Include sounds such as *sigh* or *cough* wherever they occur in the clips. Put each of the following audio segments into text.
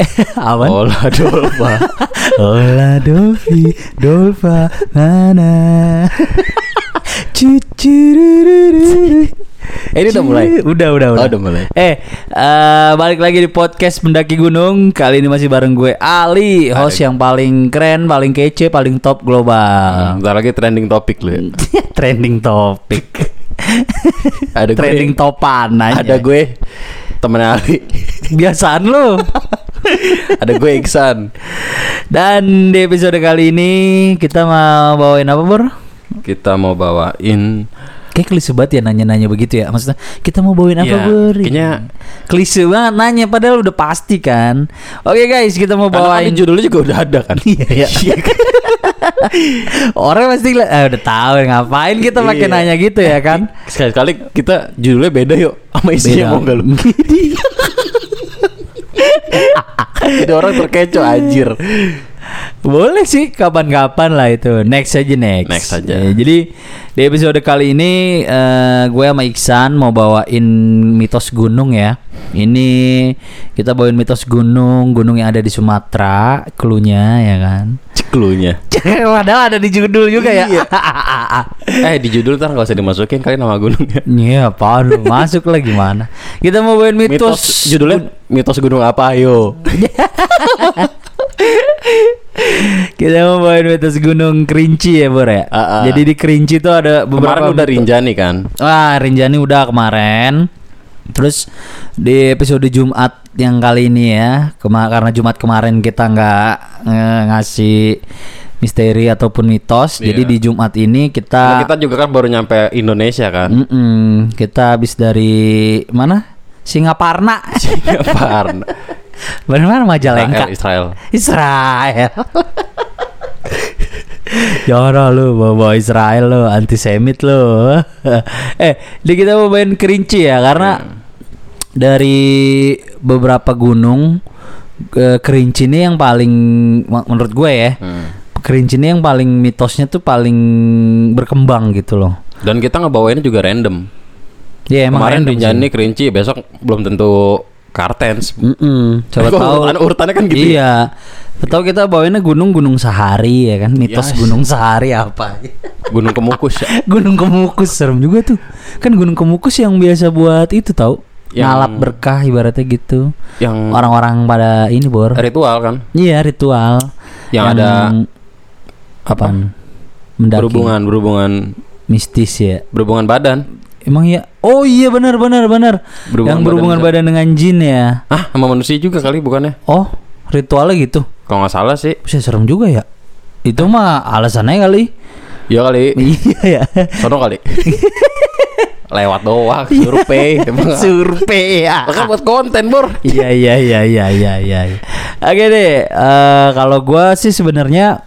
*laughs* balik Ola Dolva. *laughs* Ola Dovi, Dolva, Nana. *laughs* Cucurururu. Eh, ini udah mulai? Udah, udah, udah. Oh, udah mulai. Eh, eh, balik lagi di podcast Mendaki Gunung. Kali ini masih bareng gue Ali, host yang paling keren, paling kece, paling top global. Bentar lagi trending topik lu ya. Trending topik. Ada gue. Trending topan aja. Ada gue temen Ali. Biasaan lu. Ada gue Iksan. Dan di episode kali ini kita mau bawain apa, Bor? Kita mau bawain Kayak klise banget ya nanya-nanya begitu ya Maksudnya kita mau bawain apa Iya, Bor? kayaknya- Klise banget nanya Padahal udah pasti kan Oke guys kita mau Karena kan bawain judulnya juga udah ada kan. Iya ya *laughs* Orang pasti eh, udah tahu ngapain kita pakai Iya. nanya gitu ya kan Sekali-kali kita judulnya beda yuk sama isinya mau gak lu? *laughs* Jadi orang terkecoh anjir. Boleh sih kapan-kapan lah itu Next aja next Next aja. Ya, Jadi di episode kali ini eh, Gue sama Iksan mau bawain mitos gunung ya Ini kita bawain mitos gunung Gunung yang ada di Sumatera Klunya ya kan Ciklunya. *laughs* Padahal ada di judul juga ya Iya. *laughs* eh di judul ntar gak usah dimasukin kali nama gunungnya. Iya apaan lu Masuk lah gimana Kita mau bawain mitos, Mitos judulnya mitos gunung apa ayo? *laughs* Kita mau bawain mitos gunung Kerinci ya Bor ya Ah, ah. Jadi di Kerinci tuh ada beberapa Kemarin udah mitos- Rinjani kan. Wah, Rinjani udah kemarin. Terus di episode Jumat yang kali ini ya, kema- karena Jumat kemarin kita nggak eh, ngasih misteri ataupun mitos, Iya. jadi di Jumat ini Nah, kita kita juga kan baru nyampe Indonesia kan. Mm-mm, kita habis dari mana? Singaparna. Singapura. *laughs* Benar Majalengka. Israel, Israel. Israel. *laughs* Jangan lu bawa Israel lu antisemit lu. *laughs* eh, di kita mau main kerinci ya karena dari beberapa gunung ke kerinci ini yang paling menurut gue ya. Hmm. Kerinci ini yang paling mitosnya tuh paling berkembang gitu loh. Dan kita ngebawainnya juga random. Ya emang Kemarin. Rinjani Kerinci, besok belum tentu Kartens. Mm-mm, coba Kok *laughs* tahu urutan- urutannya kan gitu ya? Iya. Tahu kita bawainnya gunung-gunung sehari ya kan? Mitos Yes. gunung sehari apa? *laughs* Gunung Kemukus ya. gunung Kemukus serem juga tuh. Kan gunung Kemukus yang biasa buat itu tahu. Yang- Ngalap berkah ibaratnya gitu. Yang Orang-orang pada ini bor. ritual kan. Iya ritual. Yang ada apaan? Mendaki. berhubungan berhubungan mistis ya. berhubungan badan. Emang ya? Oh iya benar benar benar. Berhubungan yang berhubungan badan badan, dengan jin ya. Ah, sama manusia juga kali bukannya? Oh, ritualnya gitu. Kalau nggak salah sih. Bisa serem juga ya. Itu mah alasannya kali. Ya kali. *laughs* iya ya. Sono kali. *laughs* Lewat doang survei. *laughs* Emang Survei ya. Kan buat konten, Bor. Iya iya iya iya iya iya. Oke deh, eh, kalau gua sih sebenarnya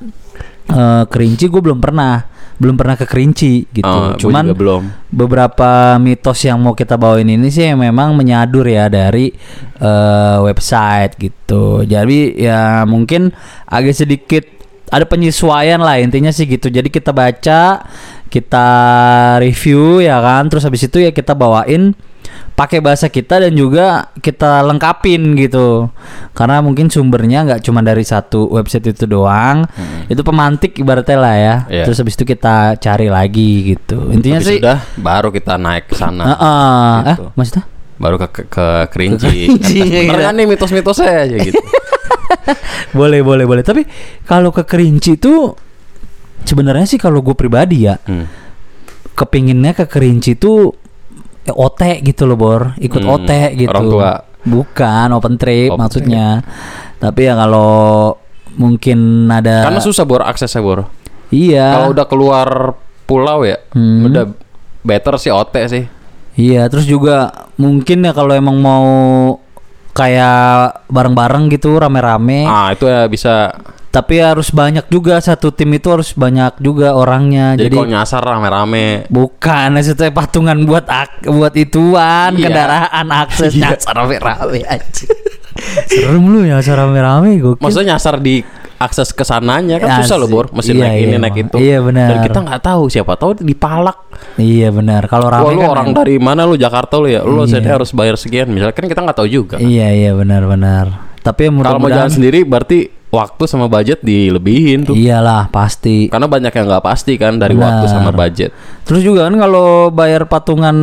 eh, kerinci gue belum pernah, belum pernah ke kerinci gitu. Gua Cuman belum. beberapa mitos yang mau kita bawain ini sih yang memang menyadur ya dari eh, website gitu. Jadi ya mungkin agak sedikit ada penyesuaian lah intinya sih gitu. Jadi kita baca, kita review ya kan, terus habis itu ya kita bawain pakai bahasa kita dan juga kita lengkapin gitu. Karena mungkin sumbernya nggak cuma dari satu website itu doang. Itu pemantik ibaratnya lah ya. Iya. Terus habis itu kita cari lagi gitu. Intinya Habis sih sudah baru kita naik ke sana. Heeh. Gitu. Eh, maksudnya? Baru ke ke, ke Kerinci. Kerinci, Bener kan nih mitos-mitosnya aja gitu. *laughs* *laughs* boleh, boleh, boleh. Tapi kalau ke Kerinci itu sebenarnya sih kalau gue pribadi ya, Hmm. kepinginnya ke Kerinci itu eh, OT gitu loh, Bor. Ikut Hmm, OT gitu. orang tua. Bukan open trip Open maksudnya. Tapi ya kalau mungkin ada Karena susah bor aksesnya bor. Iya. Kalau udah keluar pulau ya, Hmm. udah better sih OT sih. Iya, terus juga mungkin ya kalau emang mau kayak bareng-bareng gitu rame-rame. Ah itu ya bisa. Tapi harus banyak juga satu tim itu harus banyak juga orangnya. Jadi, Jadi, kalau nyasar rame-rame. bukan maksudnya patungan buat ak buat ituan Iya. kendaraan akses Iya. nyasar rame-rame aja. *laughs* Serem lu ya nyasar rame-rame gokil. Maksudnya nyasar di akses ke sananya kan Ya, susah loh bor mesti Iya, naik ini iya, naik emang. itu Iya, benar. dan kita nggak tahu siapa tahu dipalak Iya benar. Kalau Wah lu kan orang enak. dari mana lu Jakarta lu ya lu Iya. jadi harus bayar sekian misalnya kan kita nggak tahu juga Iya iya benar-benar. Tapi kalau mau jalan sendiri berarti waktu sama budget dilebihin tuh iyalah pasti. karena banyak yang nggak pasti kan dari Benar. waktu sama budget Terus juga kan kalau bayar patungan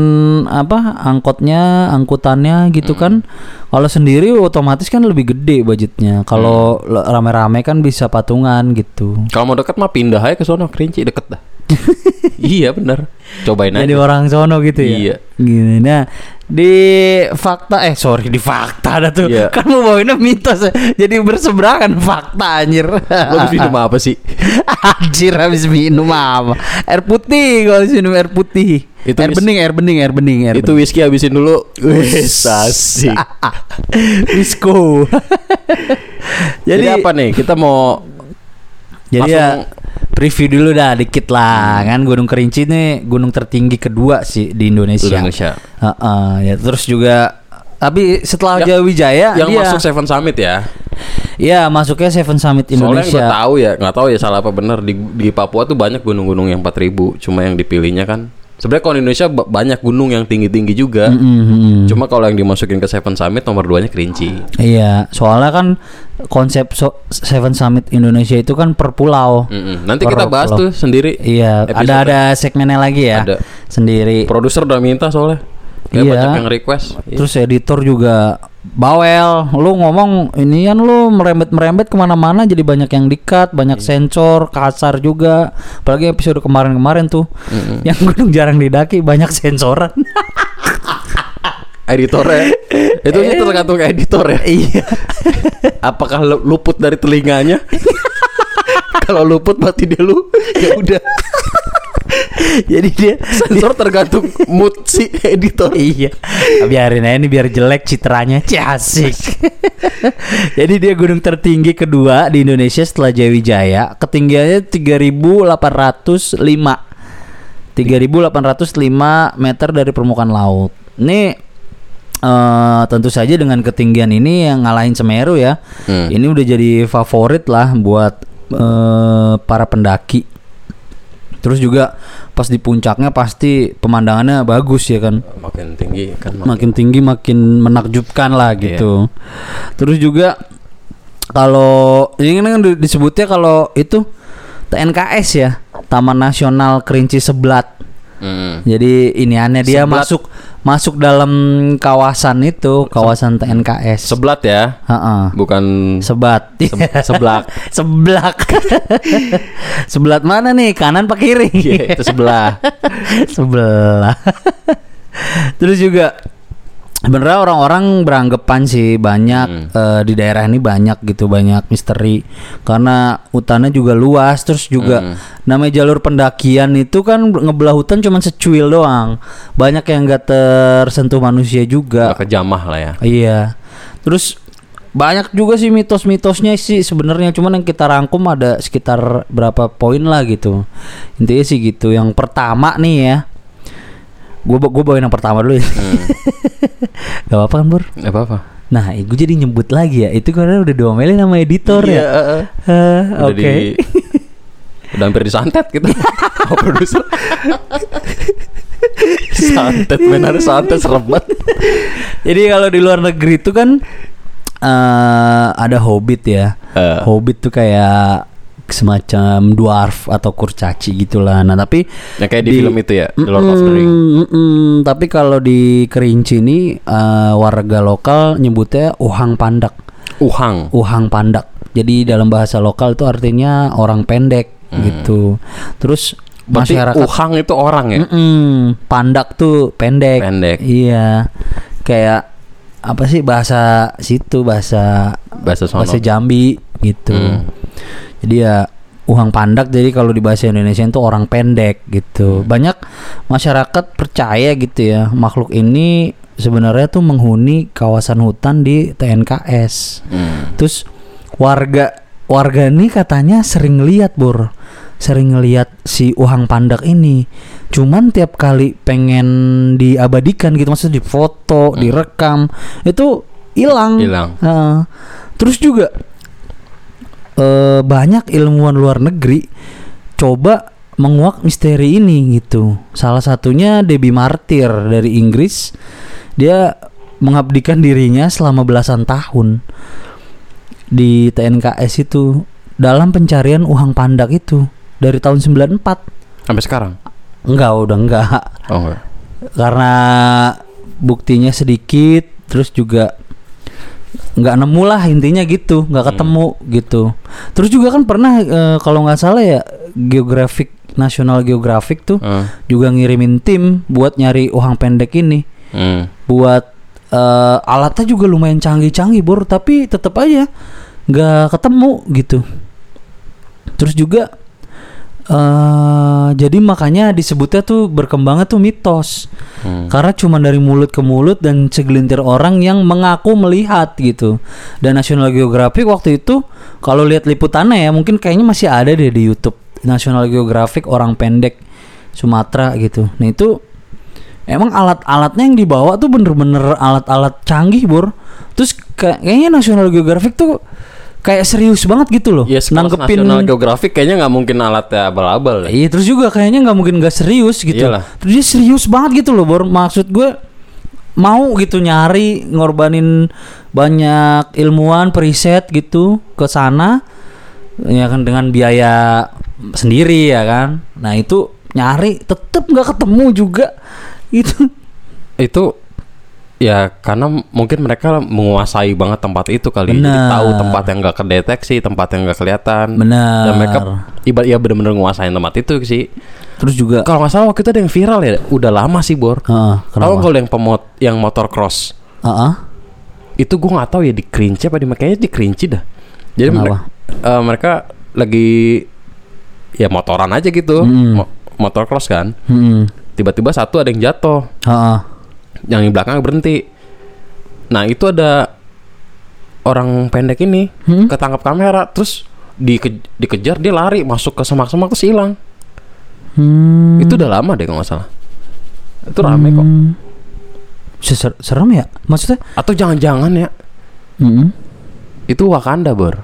apa angkotnya, angkutannya gitu kan. Kalau sendiri otomatis kan lebih gede budgetnya. Kalau le- rame-rame kan bisa patungan gitu. kalau mau deket mah pindah aja ke sono kerinci deket dah *laughs* iya bener cobain Jadi aja orang sono gitu ya. Iya. Gini. Nah, di fakta eh sorry di fakta ada tuh. Iya. Kan mau bawainnya mitos. ya. Jadi berseberangan fakta anjir. lu habis minum apa sih *laughs* Anjir habis minum apa? Air putih kalau habis minum air putih. Itu air wis- bening, air bening, air bening, air itu whisky habisin dulu wes asik *laughs* Wisco. jadi, apa nih kita mau Jadi Langsung- ya preview dulu dah dikit lah. Kan Gunung Kerinci ini gunung tertinggi kedua sih di Indonesia. Indonesia. Heeh, ya terus juga tapi setelah Yang- Jawijaya yang dia masuk Seven Summit ya. Ya masuknya Seven Summit Soalnya gue Indonesia. tahu ya, nggak tahu ya salah apa benar. Di di Papua tuh banyak gunung-gunung yang 4000, cuma yang dipilihnya kan sebenarnya kalau di Indonesia ba- banyak gunung yang tinggi-tinggi juga. Mm, mm, mm. Cuma kalau yang dimasukin ke Seven Summit nomor 2-nya Kerinci. Iya, soalnya kan konsep so- Seven Summit Indonesia itu kan per pulau. Mm-mm. Nanti Per kita bahas pulau. tuh sendiri. Iya, Episode. ada ada segmennya lagi ya. Ada. Sendiri. Produser udah minta soalnya. Kayak Iya. banyak yang request. Terus editor juga bawel. Lu ngomong ini kan lu merembet-merembet ke mana-mana jadi banyak yang dikat, banyak Iya. sensor, kasar juga. Apalagi episode kemarin-kemarin tuh, *laughs* yang gunung jarang didaki banyak sensoran. editornya itu sih tergantung editor ya. iya. *laughs* Apakah lu- luput dari telinganya? *laughs* kalau luput berarti dia lu ya udah jadi dia sensor tergantung mood si editor. iya. Biarin aja ini biar jelek citranya. Cih, Asik. *laughs* Jadi dia gunung tertinggi kedua di Indonesia setelah Jayawijaya. Ketinggiannya 3805. 3805 meter dari permukaan laut. Ini eh, tentu saja dengan ketinggian ini yang ngalahin Semeru ya. Hmm. Ini udah jadi favorit lah buat eh, para pendaki. Terus juga pas di puncaknya pasti pemandangannya bagus ya kan. Makin tinggi kan Makin tinggi makin menakjubkan lah gitu. Terus juga kalau ini kan di- disebutnya kalau itu TNKS ya, Taman Nasional Kerinci Seblat. Mm. Jadi ini aneh dia Seblat. masuk masuk dalam kawasan itu, kawasan TNKS. Seblat ya, Heeh. bukan Sebat. se- seblak. *laughs* Seblak. *laughs* Mana nih? Kanan apa kiri? Iya, itu sebelah. *laughs* Sebelah. Terus juga sebenarnya orang-orang beranggapan sih banyak Hmm. eh, di daerah ini banyak gitu banyak misteri karena hutannya juga luas terus juga Hmm. namanya jalur pendakian itu kan ngebelah hutan cuma secuil doang banyak yang gak tersentuh manusia juga Gak kejamah lah ya. Iya. Terus banyak juga sih mitos-mitosnya sih sebenarnya cuman yang kita rangkum ada sekitar berapa poin lah gitu. Intinya sih gitu. Yang pertama nih ya. Gue gue bawain yang pertama dulu ya. Hmm. *laughs* Gak apa-apa kan, Bur? Gak apa-apa. Nah, gue jadi nyebut lagi ya. Itu karena udah diomelin sama editor Iya, ya. eh, eh. Hah, Udah Oke. di Udah hampir disantet gitu. *laughs* Oh, produser. santet men ada santet serem banget. Jadi kalau di luar negeri itu kan eh ada hobbit ya. Eh. Hobbit tuh kayak semacam dwarf atau kurcaci gitulah. Nah, tapi Yang kayak di, film itu ya, The Lord of the Ring. Mm-mm. Tapi kalau di Kerinci ini eh, warga lokal nyebutnya uhang pandak. Uhang. Uhang pandak. Jadi dalam bahasa lokal itu artinya orang pendek gitu. Terus Hmm. Berarti masyarakat uhang itu orang ya? Mm-mm, pandak tuh pendek. Pendek. Iya. Kayak apa sih bahasa situ bahasa Bahasa sono. bahasa Jambi gitu. Hmm. Jadi ya uhang pandak jadi kalau di bahasa Indonesia itu orang pendek Hmm. gitu. Banyak masyarakat percaya gitu ya makhluk ini sebenarnya tuh menghuni kawasan hutan di TNKS. Hmm. Terus warga warga ini katanya sering lihat bor sering ngelihat si uhang pandak ini cuman tiap kali pengen diabadikan gitu maksudnya difoto direkam itu hilang Hilang. Heeh. terus juga eh, banyak ilmuwan luar negeri coba menguak misteri ini gitu. Salah satunya Debbie Martyr dari Inggris. Dia mengabdikan dirinya selama belasan tahun di TNKS itu dalam pencarian uhang pandak itu dari tahun 94. Sampai sekarang. Enggak, udah enggak. Oh enggak. Karena buktinya sedikit terus juga nggak nemu lah intinya gitu nggak ketemu gitu. Terus juga kan pernah eh, kalau nggak salah ya geografik National Geographic tuh Eh, juga ngirimin tim buat nyari uhang pendek ini. Hmm. buat eh, alatnya juga lumayan canggih-canggih bor tapi tetap aja nggak ketemu gitu. Terus juga eh jadi makanya disebutnya tuh berkembangnya tuh mitos. Hmm. karena cuma dari mulut ke mulut dan segelintir orang yang mengaku melihat gitu. Dan National Geographic waktu itu kalau lihat liputannya ya mungkin kayaknya masih ada deh di YouTube. National Geographic orang pendek Sumatera gitu. Nah itu emang alat-alatnya yang dibawa tuh bener-bener alat-alat canggih bor. Terus kayak- kayaknya National Geographic tuh kayak serius banget gitu loh Ya nanggepin National Geographic kayaknya nggak mungkin alatnya abal-abal. ya. Iya terus juga kayaknya nggak mungkin nggak serius gitu. Iyalah. Terus dia serius banget gitu loh, Bor. Maksud gue mau gitu nyari ngorbanin banyak ilmuwan periset gitu ke sana ya kan dengan biaya sendiri ya kan. Nah itu nyari tetep nggak ketemu juga *laughs* itu. Itu ya karena mungkin mereka menguasai banget tempat itu kali. Jadi Benar. tahu tempat yang nggak kedeteksi, tempat yang nggak kelihatan. Benar. Dan mereka ibarat ya benar-benar menguasai tempat itu sih. Terus juga. Kalau nggak salah waktu itu ada yang viral ya, udah lama sih bor. Heeh, Tahu kalau yang pemot yang motor cross Heeh. itu gue nggak tahu ya di Kerinci apa di kayaknya di Kerinci dah. Jadi mereka, eh, mereka lagi ya motoran aja gitu, Hmm. Mo- motor cross kan. Hmm. Tiba-tiba satu ada yang jatuh, Heeh. Yang di belakang berhenti. Nah itu ada orang pendek ini Hmm? ketangkap kamera, terus dike- dikejar dia lari masuk ke semak-semak terus hilang. Hmm. Itu udah lama deh kalau nggak salah. Itu rame kok. Hmm. Seser- serem ya? Maksudnya? Atau jangan-jangan ya Hmm. itu Wakanda bor.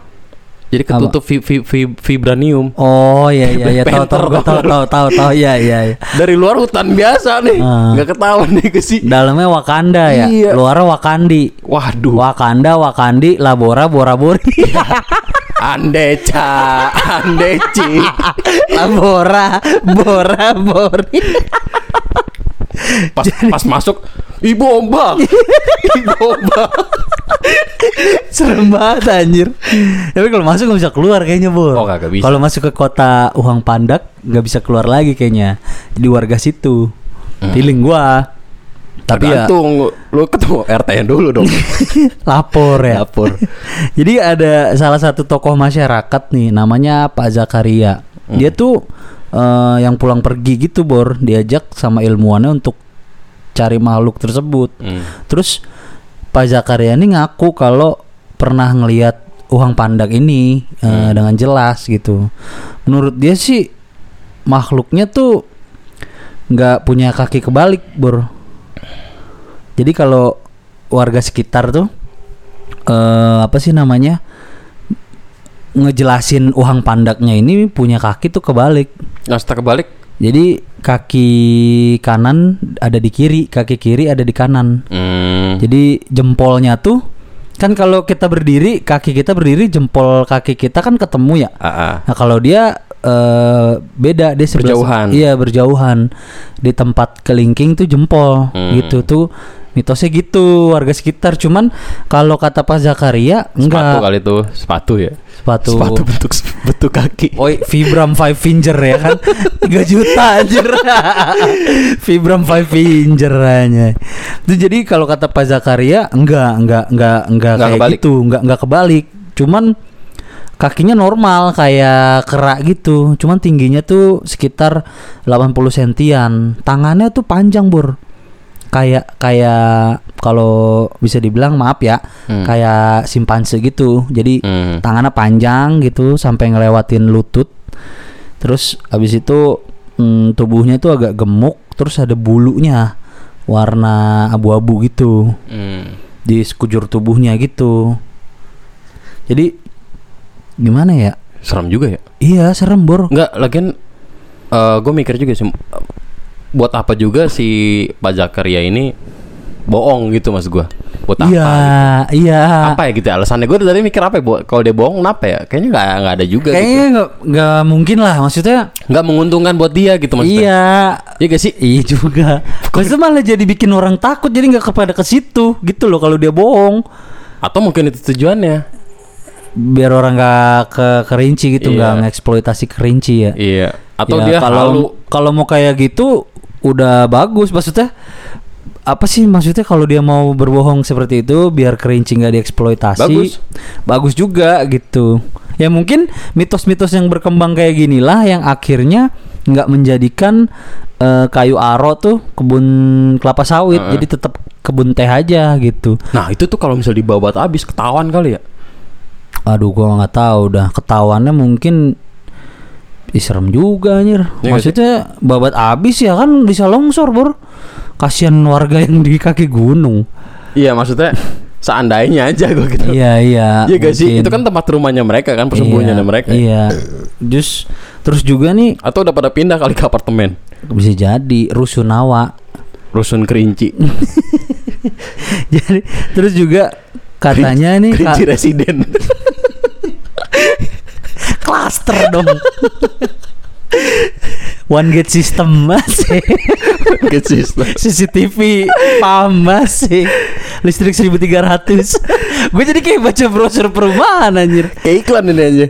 Jadi ketutup vi- vi- vi- vibranium. Oh iya iya iya tahu tahu tahu tahu tahu tahu iya iya. iya. Dari luar hutan biasa nih, Ah. nggak ketahuan nih ke sih. Dalamnya Wakanda ya, Iya. luarnya Wakandi. Waduh, Wakanda, Wakandi, Labora, Bora Bori. andeca, andeci. Labora, Bora Bori. Pas pas masuk, ibu ombak, *laughs* ibu ombak. Serem banget anjir. Tapi kalau masuk nggak bisa keluar kayaknya, Bor. Oh, bisa. Kalau masuk ke kota Uhang Pandak nggak bisa keluar lagi kayaknya. Di warga situ. Feeling gua. Tapi ya Tergantung, lu ketemu RT-nya dulu dong. *laughs* lapor ya. Lapor. *laughs* Jadi ada salah satu tokoh masyarakat nih namanya Pak Zakaria. Dia tuh eh, yang pulang pergi gitu Bor, diajak sama ilmuwannya untuk cari makhluk tersebut. Hmm. Terus Pak Zakaria ini ngaku kalau pernah ngelihat uhang pandak ini eh, dengan jelas gitu. Menurut dia sih makhluknya tuh nggak punya kaki kebalik, Bor. Jadi kalau warga sekitar tuh eh apa sih namanya? ngejelasin uhang pandaknya ini punya kaki tuh kebalik. Nah setelah kebalik, Jadi kaki kanan ada di kiri, kaki kiri ada di kanan. hmm, Jadi jempolnya tuh kan kalau kita berdiri, kaki kita berdiri, jempol kaki kita kan ketemu ya. ah, ah. Nah kalau dia eh, beda dia sebelah Berjauhan. Iya berjauhan di tempat kelingking tuh jempol Hmm. gitu tuh mitosnya gitu warga sekitar. Cuman kalau kata Pak Zakaria sepatu enggak kali itu sepatu ya. sepatu. Sepatu bentuk bentuk kaki. Oi, Vibram Five Finger ya kan *laughs* 3 juta anjir *laughs* Vibram Five Finger aja Itu jadi kalau kata Pak Zakaria Enggak, enggak, enggak, enggak Enggak kayak kebalik. gitu Enggak, enggak kebalik Cuman kakinya normal kayak kerak gitu Cuman tingginya tuh sekitar 80 sentian Tangannya tuh panjang bur kayak kayak kalau bisa dibilang maaf ya Hmm. kayak simpanse gitu jadi Hmm. tangannya panjang gitu sampai ngelewatin lutut terus abis itu mm, tubuhnya itu agak gemuk terus ada bulunya warna abu-abu gitu Hmm. di sekujur tubuhnya gitu jadi gimana ya? Serem juga ya. Iya serem bor. Enggak, lagian eh gue mikir juga sih buat apa juga si Pak Zakaria ini bohong gitu mas gue. Buat apa? Iya iya. Apa ya gitu alasannya gue tadi mikir apa ya buat kalau dia bohong kenapa ya? Kayaknya nggak nggak ada juga Kayaknya gitu. nggak nggak mungkin lah maksudnya. Nggak menguntungkan buat dia gitu maksudnya. Iya. Iya gak sih? Iya juga. Maksudnya malah jadi bikin orang takut jadi nggak kepada ke situ gitu loh kalau dia bohong. Atau mungkin itu tujuannya? Biar orang nggak ke kerinci gitu nggak Iya. ngeksploitasi kerinci ya. Iya. Atau Ya, dia kalau kalau mau kayak gitu udah bagus maksudnya apa sih maksudnya kalau dia mau berbohong seperti itu biar kerinci nggak dieksploitasi Bagus. bagus juga gitu ya mungkin mitos-mitos yang berkembang kayak ginilah yang akhirnya nggak menjadikan eh, kayu aro tuh kebun kelapa sawit Heeh. jadi tetap kebun teh aja gitu Nah itu tuh kalau misalnya dibabat habis ketahuan kali ya. aduh gua nggak tahu dah ketahuannya mungkin Ih, serem juga anjir. Iya nggak sih? Maksudnya babat abis ya kan bisa longsor, Bor. Kasihan warga yang di kaki gunung. Iya maksudnya seandainya aja gue gitu. iya, iya. Iya gak sih? Itu kan tempat rumahnya mereka kan persembunyiannya Iya, mereka. Iya. Terus terus juga nih Atau udah pada pindah kali ke apartemen. bisa jadi rusunawa. Rusun kerinci. *laughs* jadi terus juga katanya nih kerinci ka- residen. *laughs* klaster dong. *laughs* One gate system masih. Good system. CCTV paham masih listrik 1300 gue jadi kayak baca brosur perumahan anjir Kayak iklan ini aja.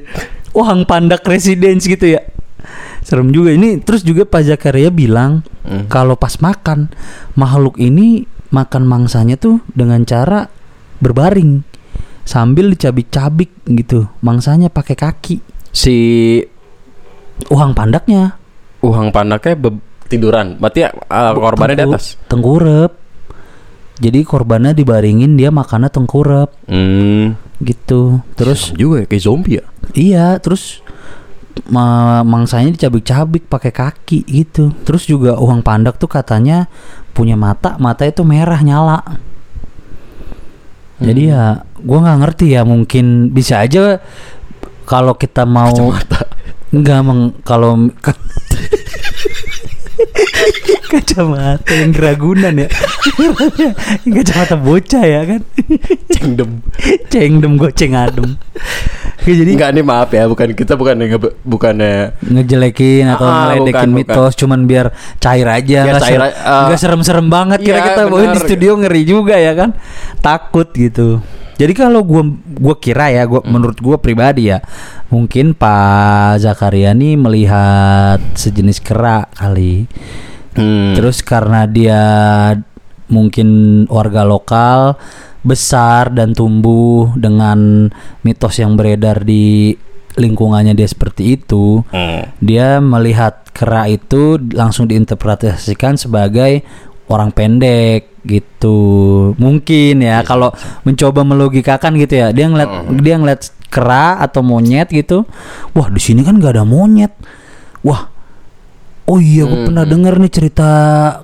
Wahang Pandak Residence gitu ya serem juga ini terus juga Pak Zakaria bilang Hmm. kalau pas makan makhluk ini makan mangsanya tuh dengan cara berbaring sambil dicabik-cabik gitu mangsanya pakai kaki Si Wahang Pandaknya Uhang Pandaknya be- tiduran. Berarti uh, korbannya di Tengku- atas. tengkurep jadi korbannya dibaringin dia makannya tengkurep Hmm. gitu terus Serem juga ya kayak zombie ya. Iya, terus ma mangsanya dicabik-cabik pakai kaki gitu. Terus juga uang pandak tuh katanya punya mata, mata itu merah nyala. Jadi ya, gua nggak ngerti ya. Mungkin bisa aja kalau kita mau nggak meng kalau *laughs* kacamata yang keragunan ya. Kacamata bocah ya kan? Cengdem. cengdem goceng adem. Oke, jadi Enggak nih maaf ya, bukan kita bukan bukannya ngejelekin atau Ah, ngeledekin bukan, mitos cuman biar cair aja Biar nggak cair ser- nggak serem-serem banget kira Iya, kita. Bawain di benar. studio ngeri juga ya kan? Takut gitu jadi kalau gua gua kira ya gua menurut gua pribadi ya mungkin Pak Zakaria nih melihat sejenis kera kali Hmm. terus karena dia mungkin warga lokal besar dan tumbuh dengan mitos yang beredar di lingkungannya dia seperti itu Hmm. dia melihat kera itu langsung diinterpretasikan sebagai orang pendek gitu. Mungkin ya kalau mencoba melogikakan gitu ya. Dia ngeliat dia ngeliat kera atau monyet gitu. Wah di sini kan gak ada monyet. Wah oh iya gue pernah denger nih cerita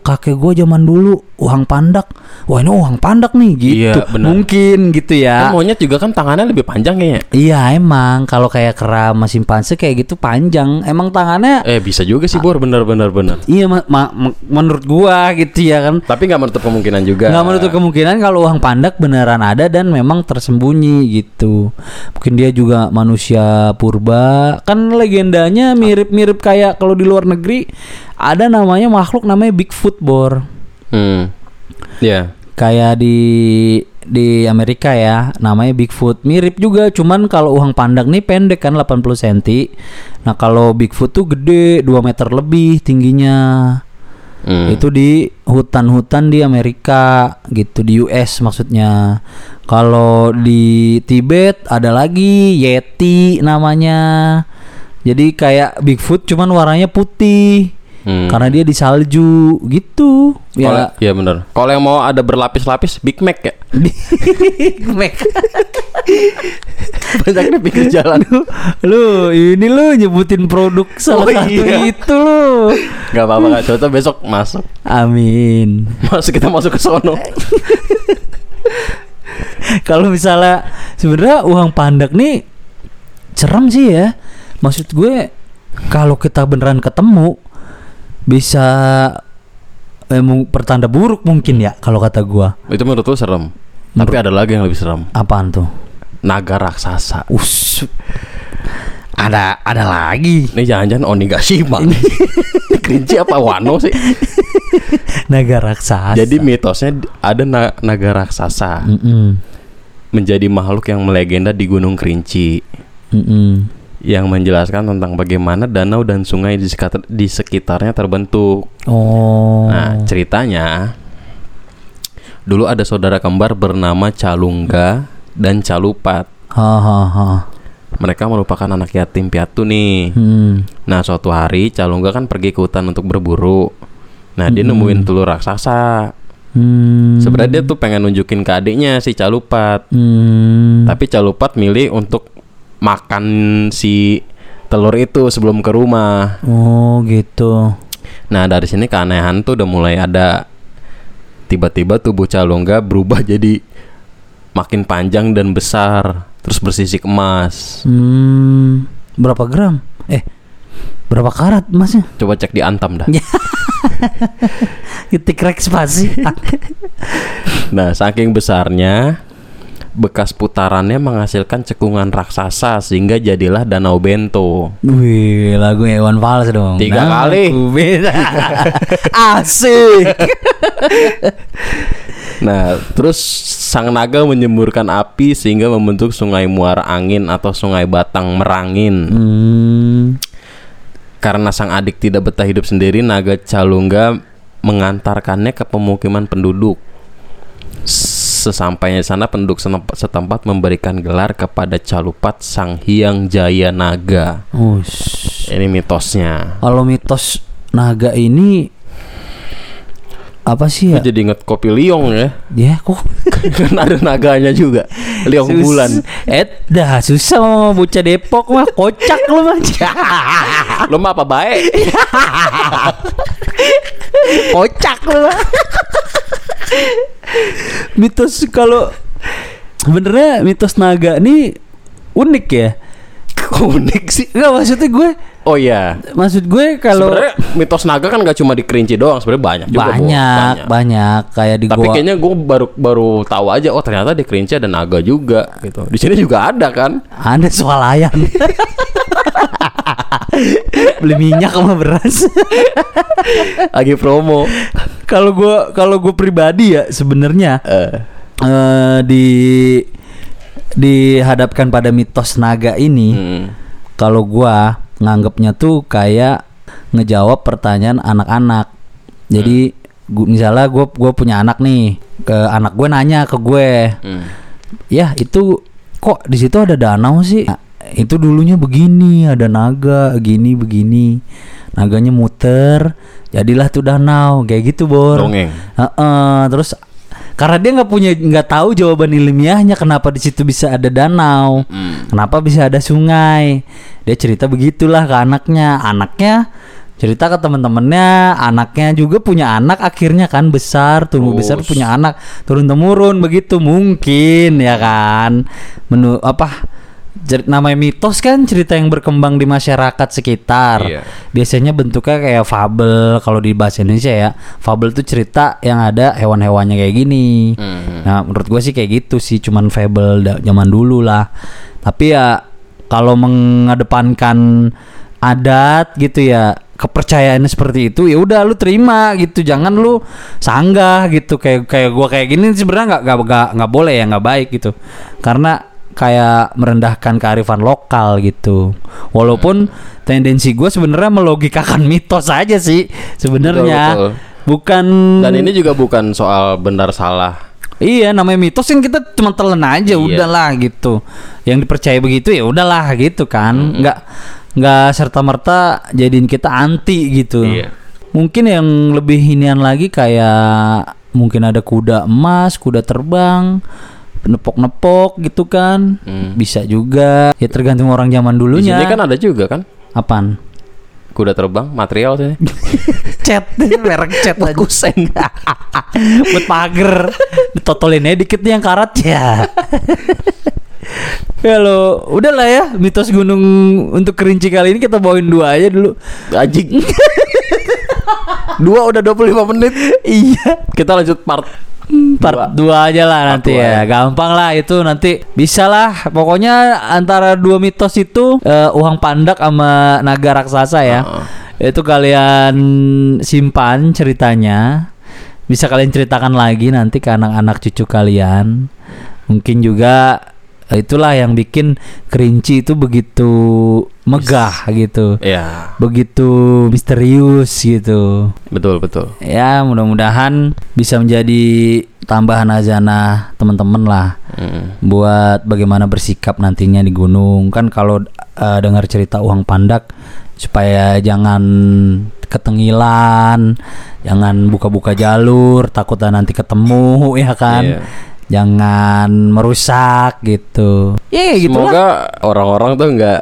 kakek gue zaman dulu uang pandak wah ini uang pandak nih gitu Iya, mungkin gitu ya Kan monyet juga kan tangannya lebih panjang kayaknya. Iya emang kalau kayak kera sama simpanse kayak gitu panjang. Emang tangannya Eh bisa juga sih Bor, bener bener bener. iya ma- ma- ma- menurut gua gitu ya kan. Tapi nggak menutup kemungkinan juga. Nggak menutup kemungkinan kalau uang pandak beneran ada dan memang tersembunyi gitu. Mungkin dia juga manusia purba. Kan legendanya mirip-mirip kayak kalau di luar negeri ada namanya makhluk namanya Bigfoot bor. Hmm. Ya. Kayak di di Amerika ya namanya Bigfoot mirip juga cuman kalau uang pandak nih pendek kan 80 cm nah kalau Bigfoot tuh gede 2 meter lebih tingginya Hmm. itu di hutan-hutan di Amerika gitu di US maksudnya kalau di Tibet ada lagi Yeti namanya jadi kayak Bigfoot cuman warnanya putih Hmm. karena dia di salju gitu ya iya bener. Kalau yang mau ada berlapis-lapis Big Mac ya. *laughs* Big Mac Banyaknya pinggir jalan. lu, lu ini lu nyebutin produk salah Oh, satu iya. itu lu. Gak apa-apa Kak Coto besok masuk. Amin. Masuk kita masuk ke sono. *laughs* Kalau misalnya sebenarnya uang pandak nih serem sih ya. Maksud gue kalau kita beneran ketemu bisa eh, pertanda buruk mungkin ya kalau kata gua. Itu menurut lu serem. Tapi ada lagi yang lebih serem. Apaan tuh? Naga raksasa. Us. Ada ada lagi. Ini jangan-jangan Onigashima. Kerinci apa Wano sih? Naga raksasa. Jadi mitosnya ada na- naga raksasa Mm-mm. menjadi makhluk yang melegenda di Gunung Kerinci Mm-mm. Yang menjelaskan tentang bagaimana danau dan sungai di sekitar di sekitarnya terbentuk. Oh. Nah, ceritanya dulu ada saudara kembar bernama Calungga dan Calupat. Hahaha. Mereka merupakan anak yatim piatu nih. Hmm. Nah, suatu hari Calungga kan pergi ke hutan untuk berburu. Nah, dia Mm-mm. nemuin telur raksasa. Hmm. Sebenarnya dia tuh pengen nunjukin ke adiknya si Calupat. Hmm. Tapi Calupat milih untuk makan si telur itu sebelum ke rumah. Oh gitu. Nah dari sini keanehan tuh udah mulai ada. Tiba-tiba tubuh Calungga berubah *laughs* jadi makin panjang dan besar, terus bersisik emas. Hmm. Berapa gram? Eh. Berapa karat masnya? Coba cek di Antam dah. *laughs* Ketik rek spasi. *laughs* Nah saking besarnya, bekas putarannya menghasilkan cekungan raksasa sehingga jadilah Danau Bento. Wih, lagu Ewan Fals dong. Tiga kali. aku beda. *laughs* Asik. *laughs* Nah, terus sang naga menyemburkan api sehingga membentuk sungai muara angin atau sungai batang merangin. Hmm. Karena sang adik tidak betah hidup sendiri, naga Calungga mengantarkannya ke pemukiman penduduk. Sesampainya di sana, penduduk setempat, memberikan gelar kepada Calupat Sang Hyang Jaya Naga. Ush. Ini mitosnya. Kalau mitos naga ini apa sih ya? Jadi inget kopi liong ya. Ya kok *laughs* kan ada naganya juga. Liong Sus- bulan. Eh dah susah mau bocah Depok mah kocak lu mah. *laughs* Lo mah apa baik? *laughs* kocak lu mah. Mitos kalau sebenarnya mitos naga nih unik ya. Unik sih. Enggak maksudnya gue Oh iya. maksud gue kalau Sebenarnya mitos naga kan gak cuma di Kerinci doang, sebenarnya banyak juga. Bo. banyak, banyak kayak di Tapi gua kayaknya gue baru baru tahu aja oh ternyata di Kerinci ada naga juga gitu. Di sini juga ada kan? ada swalayan. *laughs* *laughs* Beli minyak sama beras. *laughs* Lagi promo. Kalau gua kalau gue pribadi ya sebenarnya Eh, eh, di dihadapkan pada mitos naga ini, hmm. kalau gua nganggapnya tuh kayak ngejawab pertanyaan anak-anak. Jadi gua, misalnya gue gue punya anak nih, ke anak gue nanya ke gue, Hmm. ya itu kok di situ ada danau sih? Nah, itu dulunya begini, ada naga, gini begini. Naganya muter, jadilah tuh danau, kayak gitu bor. Dongeng. Heeh, terus karena dia nggak punya nggak tahu jawaban ilmiahnya kenapa di situ bisa ada danau, Hmm. kenapa bisa ada sungai. Dia cerita begitulah ke anaknya, anaknya cerita ke teman-temannya, anaknya juga punya anak akhirnya kan besar, tumbuh besar Terus. punya anak turun temurun begitu mungkin ya kan. Menu apa? Namanya mitos kan cerita yang berkembang di masyarakat sekitar. Iya. Biasanya bentuknya kayak fabel kalau di bahasa Indonesia ya. Fabel tuh cerita yang ada hewan-hewannya kayak gini. Hmm. Nah, menurut gue sih kayak gitu sih, cuman fable da- zaman dulu lah. Tapi ya kalau mengedepankan adat gitu ya, kepercayaannya seperti itu ya udah lu terima gitu. Jangan lu sanggah gitu kayak kayak gua kayak gini sebenarnya nggak nggak nggak boleh ya, nggak baik gitu. Karena kayak merendahkan kearifan lokal gitu. Walaupun tendensi gue sebenarnya melogikakan mitos aja sih sebenarnya. Bukan Dan ini juga bukan soal benar salah. Iya namanya mitos kan kita cuma telan aja Iya. udahlah gitu. Yang dipercaya begitu ya udahlah gitu kan. Nggak nggak serta merta jadiin kita anti gitu. Iya. Mungkin yang lebih inian lagi kayak mungkin ada kuda emas, kuda terbang, nepok-nepok gitu kan. Hmm. Bisa juga. Ya tergantung orang zaman Di dulunya. sini kan ada juga kan apaan? kuda terbang material sih. *laughs* Cat, merek cat aja. Kusen. *laughs* Buat pagar. Ditotolinnya dikit nih yang karat ya. *laughs* Ya lo, udahlah ya mitos gunung untuk kerinci kali ini kita bawain dua aja dulu. Anjing. Dua udah 25 menit. iya. Kita lanjut part Part dua aja lah nanti dua ya. Gampang lah itu nanti bisa lah. Pokoknya antara dua mitos itu eh, uang pandak sama naga raksasa ya. Itu kalian simpan ceritanya. Bisa kalian ceritakan lagi nanti ke anak-anak cucu kalian. Mungkin juga itulah yang bikin kerinci itu begitu megah gitu. Ya, Begitu misterius gitu. betul betul. Ya mudah-mudahan bisa menjadi tambahan azana teman-teman lah Mm. buat bagaimana bersikap nantinya di gunung kan kalau eh, dengar cerita uang pandak supaya jangan ketengilan jangan buka-buka jalur takutnya nanti ketemu *laughs* ya kan Iya. Jangan merusak gitu. Ya gitu lah. Semoga orang-orang tuh nggak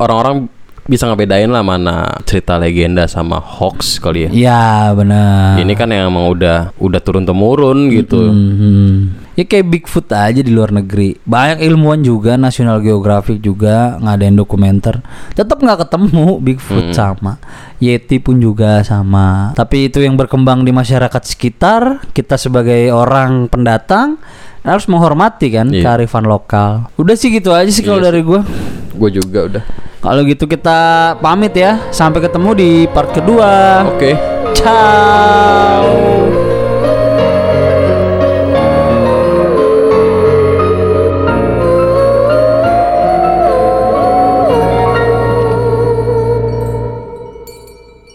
orang-orang bisa ngebedain lah mana cerita legenda sama hoax kali ya. ya benar Ini kan yang emang udah udah turun temurun gitu. Mhm. Ya kayak Bigfoot aja di luar negeri. Banyak ilmuwan juga, National Geographic juga ngadain dokumenter. Tetap nggak ketemu Bigfoot sama. Yeti pun juga sama. Tapi itu yang berkembang di masyarakat sekitar, kita sebagai orang pendatang harus menghormati kan Iya. kearifan lokal. Udah sih gitu aja sih kalau Iya dari gua. Gue juga udah. Kalau gitu kita pamit ya. Sampai ketemu di part kedua. Oke. Ciao.